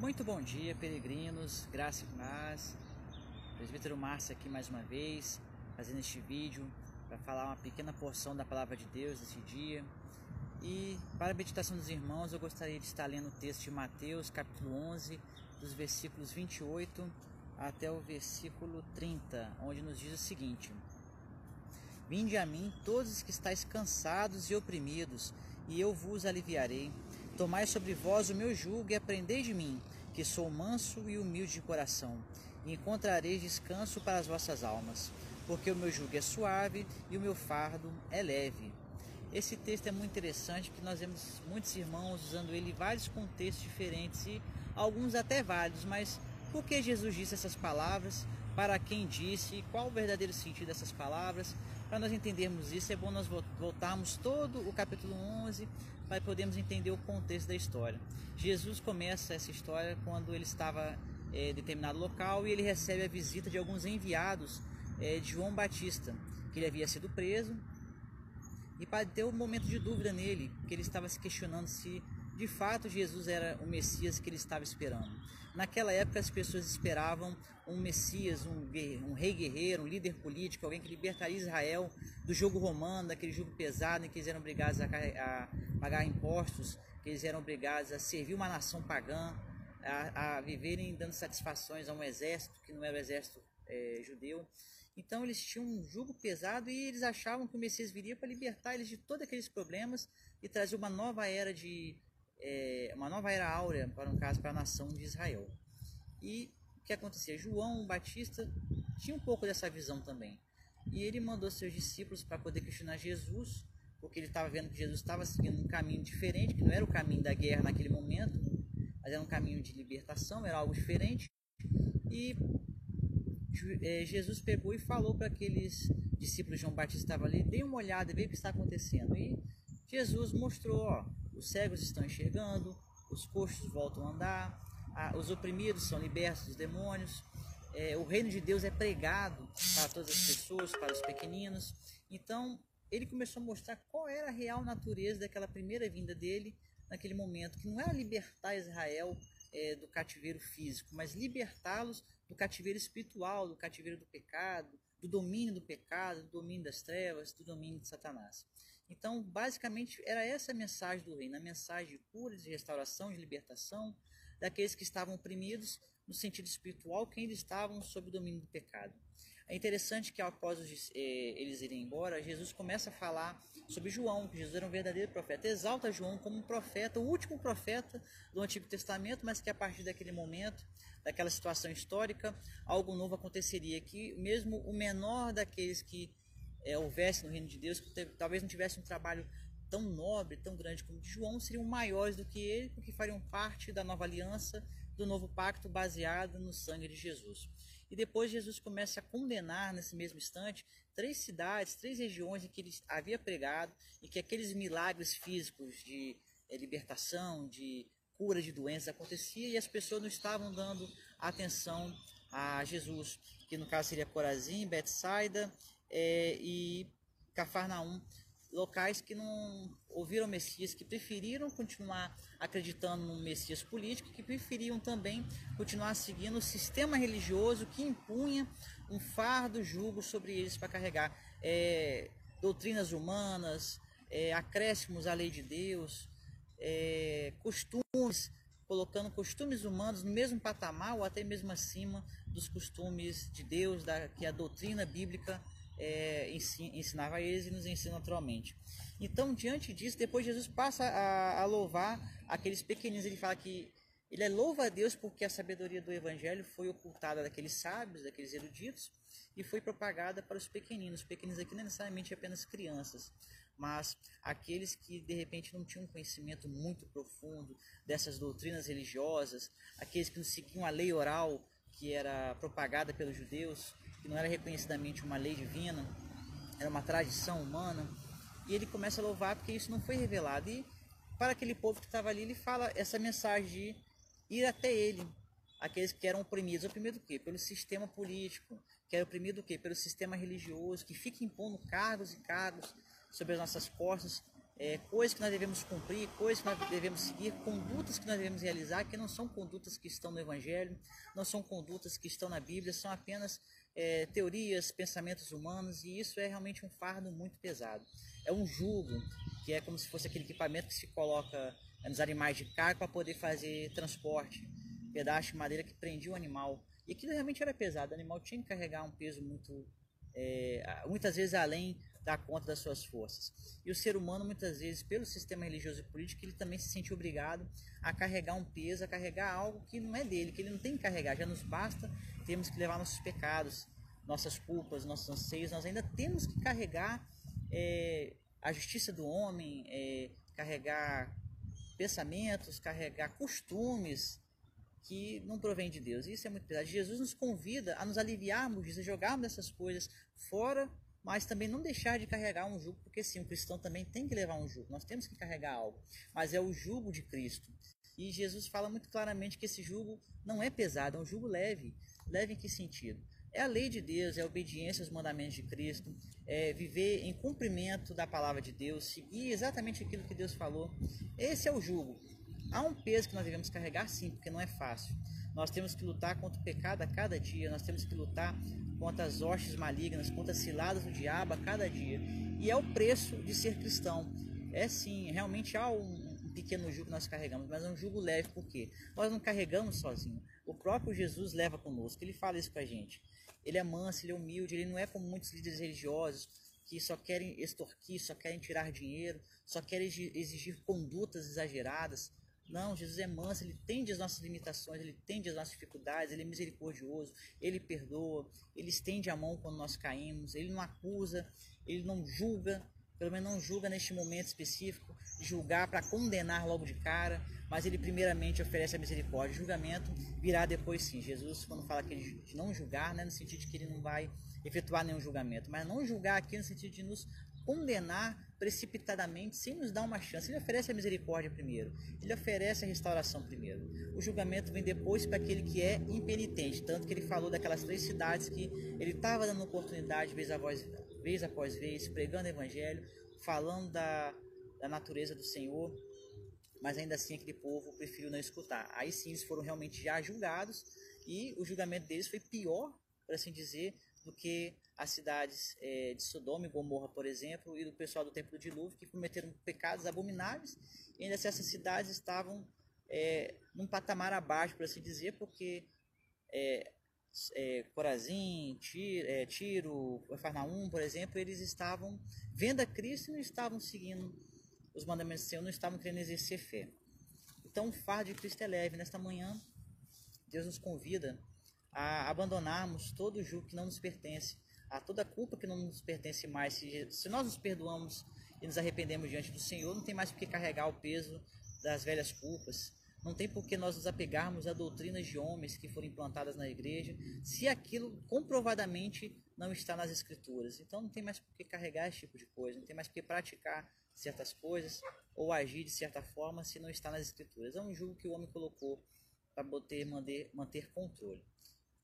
Muito bom dia, peregrinos, graça e paz. Presbítero Márcio aqui mais uma vez, fazendo este vídeo para falar uma pequena porção da palavra de Deus desse dia. E para a meditação dos irmãos, eu gostaria de estar lendo o texto de Mateus, capítulo 11, dos versículos 28 até o versículo 30, onde nos diz o seguinte: Vinde a mim todos os que estáis cansados e oprimidos, e eu vos aliviarei. Tomai sobre vós o meu jugo e aprendei de mim, que sou manso e humilde de coração, e encontrareis descanso para as vossas almas, porque o meu jugo é suave e o meu fardo é leve. Esse texto é muito interessante, porque nós vemos muitos irmãos usando ele em vários contextos diferentes e alguns até válidos, mas por que Jesus disse essas palavras? Para quem disse? Qual o verdadeiro sentido dessas palavras? Para nós entendermos isso, é bom nós voltarmos todo o capítulo 11 para podermos entender o contexto da história. Jesus começa essa história quando ele estava é, em determinado local e ele recebe a visita de alguns enviados é, de João Batista, que ele havia sido preso e ter um momento de dúvida nele, que ele estava se questionando se de fato Jesus era o Messias que ele estava esperando. Naquela época as pessoas esperavam um Messias, um, um, rei guerreiro, um líder político, alguém que libertaria Israel do jogo romano, daquele jogo pesado em que eles eram obrigados a, a pagar impostos, que eles eram obrigados a servir uma nação pagã, a, a viverem dando satisfações a um exército que não era o exército é, judeu. Então eles tinham um jugo pesado e eles achavam que o Messias viria para libertar eles de todos aqueles problemas e trazer uma nova era de é, uma nova era áurea, para um caso, para a nação de Israel. E o que acontecia? João Batista tinha um pouco dessa visão também. E ele mandou seus discípulos para poder questionar Jesus, porque ele estava vendo que Jesus estava seguindo um caminho diferente, que não era o caminho da guerra naquele momento, mas era um caminho de libertação, era algo diferente. E é, Jesus pegou e falou para aqueles discípulos de João Batista que estavam ali, dê uma olhada, vê o que está acontecendo. E Jesus mostrou, ó, os cegos estão enxergando, os coxos voltam a andar, os oprimidos são libertos dos demônios, é, o reino de Deus é pregado para todas as pessoas, para os pequeninos. Então, ele começou a mostrar qual era a real natureza daquela primeira vinda dele naquele momento, que não era libertar Israel é, do cativeiro físico, mas libertá-los do cativeiro espiritual, do cativeiro do pecado, do domínio do pecado, do domínio das trevas, do domínio de Satanás. Então, basicamente, era essa a mensagem do reino, a mensagem de cura, de restauração, de libertação daqueles que estavam oprimidos no sentido espiritual, que ainda estavam sob o domínio do pecado. É interessante que após eh, eles irem embora, Jesus começa a falar sobre João, que Jesus era um verdadeiro profeta. Exalta João como um profeta, o último profeta do Antigo Testamento, mas que a partir daquele momento, daquela situação histórica, algo novo aconteceria, que mesmo o menor daqueles que é, houvesse no reino de Deus, que talvez não tivesse um trabalho tão nobre, tão grande como o de João, seriam maiores do que ele, porque fariam parte da nova aliança, do novo pacto baseado no sangue de Jesus. E depois Jesus começa a condenar, nesse mesmo instante, três cidades, três regiões em que ele havia pregado e que aqueles milagres físicos de é, libertação, de cura de doenças acontecia e as pessoas não estavam dando atenção a Jesus, que no caso seria Corazim, Betsaida é, e Cafarnaum, locais que não ouviram o Messias, que preferiram continuar acreditando no Messias político, que preferiam também continuar seguindo o sistema religioso que impunha um fardo jugo sobre eles para carregar é, doutrinas humanas, é, acréscimos à lei de Deus, é, costumes, colocando costumes humanos no mesmo patamar ou até mesmo acima dos costumes de Deus, da, que a doutrina bíblica é, ensinava a eles e nos ensina naturalmente. Então, diante disso, depois Jesus passa a, a louvar aqueles pequeninos. Ele fala que ele é louva a Deus porque a sabedoria do Evangelho foi ocultada daqueles sábios, daqueles eruditos, e foi propagada para os pequeninos. Os pequeninos aqui não é necessariamente apenas crianças, mas aqueles que de repente não tinham um conhecimento muito profundo dessas doutrinas religiosas, aqueles que não seguiam a lei oral que era propagada pelos judeus, que não era reconhecidamente uma lei divina, era uma tradição humana. E ele começa a louvar porque isso não foi revelado. E para aquele povo que estava ali, ele fala essa mensagem de ir até ele, aqueles que eram oprimidos. Oprimido do quê? Pelo sistema político, que era oprimido do quê? Pelo sistema religioso, que fica impondo cargos e cargos sobre as nossas costas, é, coisas que nós devemos cumprir, coisas que nós devemos seguir, condutas que nós devemos realizar, que não são condutas que estão no Evangelho, não são condutas que estão na Bíblia, são apenas é, teorias, pensamentos humanos, e isso é realmente um fardo muito pesado. É um jugo, que é como se fosse aquele equipamento que se coloca nos animais de carga para poder fazer transporte, pedaço de madeira que prendia o animal. E aquilo realmente era pesado, o animal tinha que carregar um peso muito, é, muitas vezes além dar conta das suas forças. E o ser humano, muitas vezes, pelo sistema religioso e político, ele também se sente obrigado a carregar um peso, a carregar algo que não é dele, que ele não tem que carregar. Já nos basta, temos que levar nossos pecados, nossas culpas, nossos anseios, nós ainda temos que carregar é, a justiça do homem, é, carregar pensamentos, carregar costumes que não provém de Deus. Isso é muito pesado. Jesus nos convida a nos aliviarmos a jogarmos essas coisas fora mas também não deixar de carregar um jugo, porque sim, o cristão também tem que levar um jugo, nós temos que carregar algo, mas é o jugo de Cristo. E Jesus fala muito claramente que esse jugo não é pesado, é um jugo leve. Leve em que sentido? É a lei de Deus, é a obediência aos mandamentos de Cristo, é viver em cumprimento da palavra de Deus, seguir exatamente aquilo que Deus falou. Esse é o jugo. Há um peso que nós devemos carregar sim, porque não é fácil. Nós temos que lutar contra o pecado a cada dia, nós temos que lutar contra as hostes malignas, contra as ciladas do diabo a cada dia. E é o preço de ser cristão. É sim, realmente há um, pequeno jugo que nós carregamos, mas é um jugo leve, porque nós não carregamos sozinho. O próprio Jesus leva conosco, ele fala isso com a gente. Ele é manso, ele é humilde, ele não é como muitos líderes religiosos que só querem extorquir, só querem tirar dinheiro, só querem exigir condutas exageradas. Não, Jesus é manso, ele entende as nossas limitações, ele entende as nossas dificuldades, ele é misericordioso, ele perdoa, ele estende a mão quando nós caímos, ele não acusa, ele não julga, pelo menos não julga neste momento específico, julgar para condenar logo de cara, mas ele primeiramente oferece a misericórdia. O julgamento virá depois sim. Jesus, quando fala que ele, de não julgar, né, no sentido de que ele não vai efetuar nenhum julgamento, mas não julgar aqui no sentido de nos condenar precipitadamente sem nos dar uma chance. Ele oferece a misericórdia primeiro, ele oferece a restauração primeiro. O julgamento vem depois para aquele que é impenitente, tanto que ele falou daquelas três cidades que ele estava dando oportunidade vez, após, vez após vez, pregando o evangelho, falando da, da natureza do Senhor, mas ainda assim aquele povo preferiu não escutar. Aí sim eles foram realmente já julgados e o julgamento deles foi pior, por assim dizer, do que as cidades é, de Sodoma e Gomorra, por exemplo, e do pessoal do tempo do dilúvio, que cometeram pecados abomináveis, e ainda assim essas cidades estavam é, num patamar abaixo, por assim dizer, porque é, é, Corazim, Tiro, é, Tiro, Farnaum, por exemplo, eles estavam vendo a Cristo e não estavam seguindo os mandamentos do Senhor, não estavam querendo exercer fé. Então o fardo de Cristo é leve. Nesta manhã, Deus nos convida a abandonarmos todo o jugo que não nos pertence, a toda a culpa que não nos pertence mais. Se, se nós nos perdoamos e nos arrependemos diante do Senhor, não tem mais por que carregar o peso das velhas culpas. Não tem por que nós nos apegarmos a doutrinas de homens que foram implantadas na igreja, se aquilo comprovadamente não está nas escrituras. Então não tem mais por que carregar esse tipo de coisa, não tem mais por que praticar certas coisas ou agir de certa forma se não está nas escrituras. É um jugo que o homem colocou para manter, manter, controle.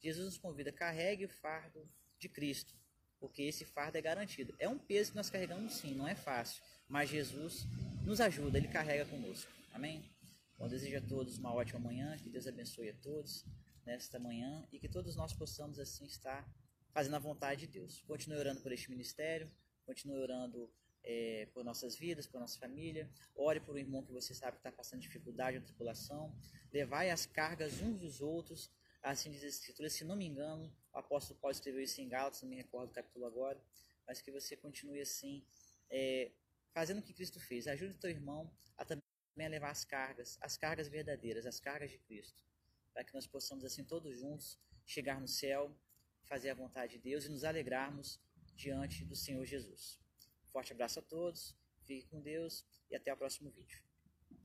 Jesus nos convida, carregue o fardo de Cristo, porque esse fardo é garantido. É um peso que nós carregamos sim, não é fácil, mas Jesus nos ajuda, Ele carrega conosco. Amém? Bom, desejo a todos uma ótima manhã, que Deus abençoe a todos nesta manhã e que todos nós possamos assim estar fazendo a vontade de Deus. Continue orando por este ministério, continue orando é, por nossas vidas, por nossa família. Ore por um irmão que você sabe que está passando dificuldade ou tribulação. Levai as cargas uns dos outros Assim diz a Escritura, se não me engano, o apóstolo Paulo escreveu isso em Gálatas, não me recordo o capítulo agora, mas que você continue assim, é, fazendo o que Cristo fez. Ajude o teu irmão a também a levar as cargas, as cargas verdadeiras, as cargas de Cristo, para que nós possamos assim todos juntos chegar no céu, fazer a vontade de Deus e nos alegrarmos diante do Senhor Jesus. Forte abraço a todos, fique com Deus e até o próximo vídeo.